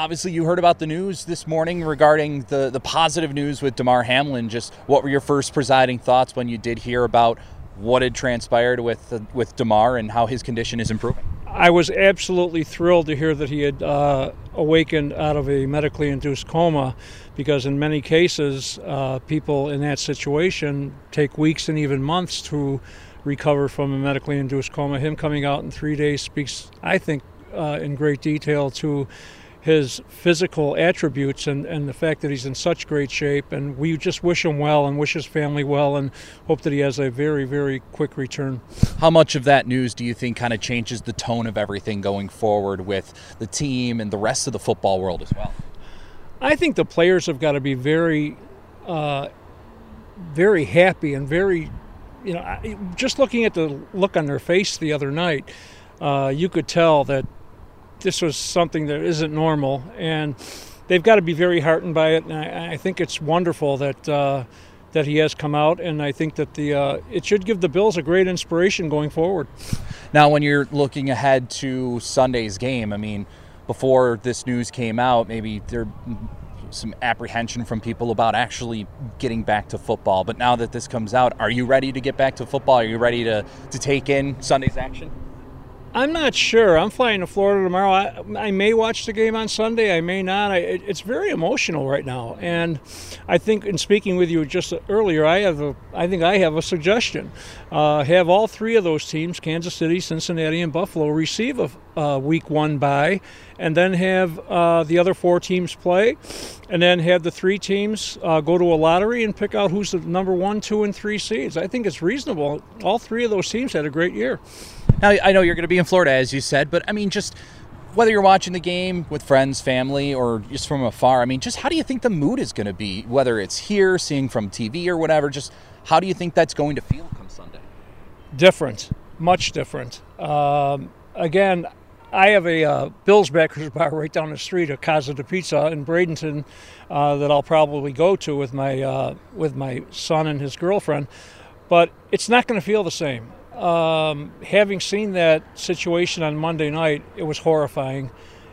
Obviously, you heard about the news this morning regarding the, the positive news with Damar Hamlin. Just what were your first presiding thoughts when you did hear about what had transpired with uh, with Damar and how his condition is improving? I was absolutely thrilled to hear that he had uh, awakened out of a medically induced coma because, in many cases, uh, people in that situation take weeks and even months to recover from a medically induced coma. Him coming out in three days speaks, I think, uh, in great detail to his physical attributes and, and the fact that he's in such great shape. And we just wish him well and wish his family well and hope that he has a very, very quick return. How much of that news do you think kind of changes the tone of everything going forward with the team and the rest of the football world as well? I think the players have got to be very, uh, very happy and very, you know, just looking at the look on their face the other night, uh, you could tell that this was something that isn't normal, and they've got to be very heartened by it. And I, I think it's wonderful that uh, that he has come out, and I think that the uh, it should give the Bills a great inspiration going forward. Now, when you're looking ahead to Sunday's game, I mean, before this news came out, maybe there some apprehension from people about actually getting back to football. But now that this comes out, are you ready to get back to football? Are you ready to, to take in Sunday's action? I'm not sure. I'm flying to Florida tomorrow. I, I may watch the game on Sunday. I may not. I, it, it's very emotional right now, and I think in speaking with you just earlier, I have a. I think I have a suggestion. Uh, have all three of those teams, Kansas City, Cincinnati, and Buffalo, receive a week one bye, and then have uh, the other four teams play, and then have the three teams uh, go to a lottery and pick out who's the number one, two, and three seeds. I think it's reasonable. All three of those teams had a great year. Now, I know you're going to be in Florida, as you said, but I mean, just whether you're watching the game with friends, family, or just from afar, I mean, just how do you think the mood is going to be? Whether it's here, seeing from TV, or whatever, just how do you think that's going to feel come Sunday? different, much different. Um, again, I have a uh, Bills Backers bar right down the street, a Casa de Pizza in Bradenton, uh, that I'll probably go to with my uh, with my son and his girlfriend. But it's not going to feel the same. Um, having seen that situation on Monday night, it was horrifying.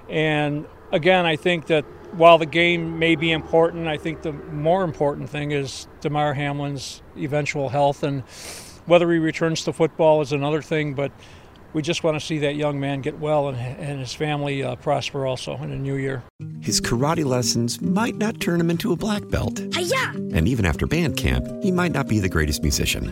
And again, I think that while the game may be important, I think the more important thing is Damar Hamlin's eventual health and whether he returns to football is another thing, but we just want to see that young man get well and, and his family uh, prosper also in the new year. His karate lessons might not turn him into a black belt. Hi-ya! And even after band camp, he might not be the greatest musician.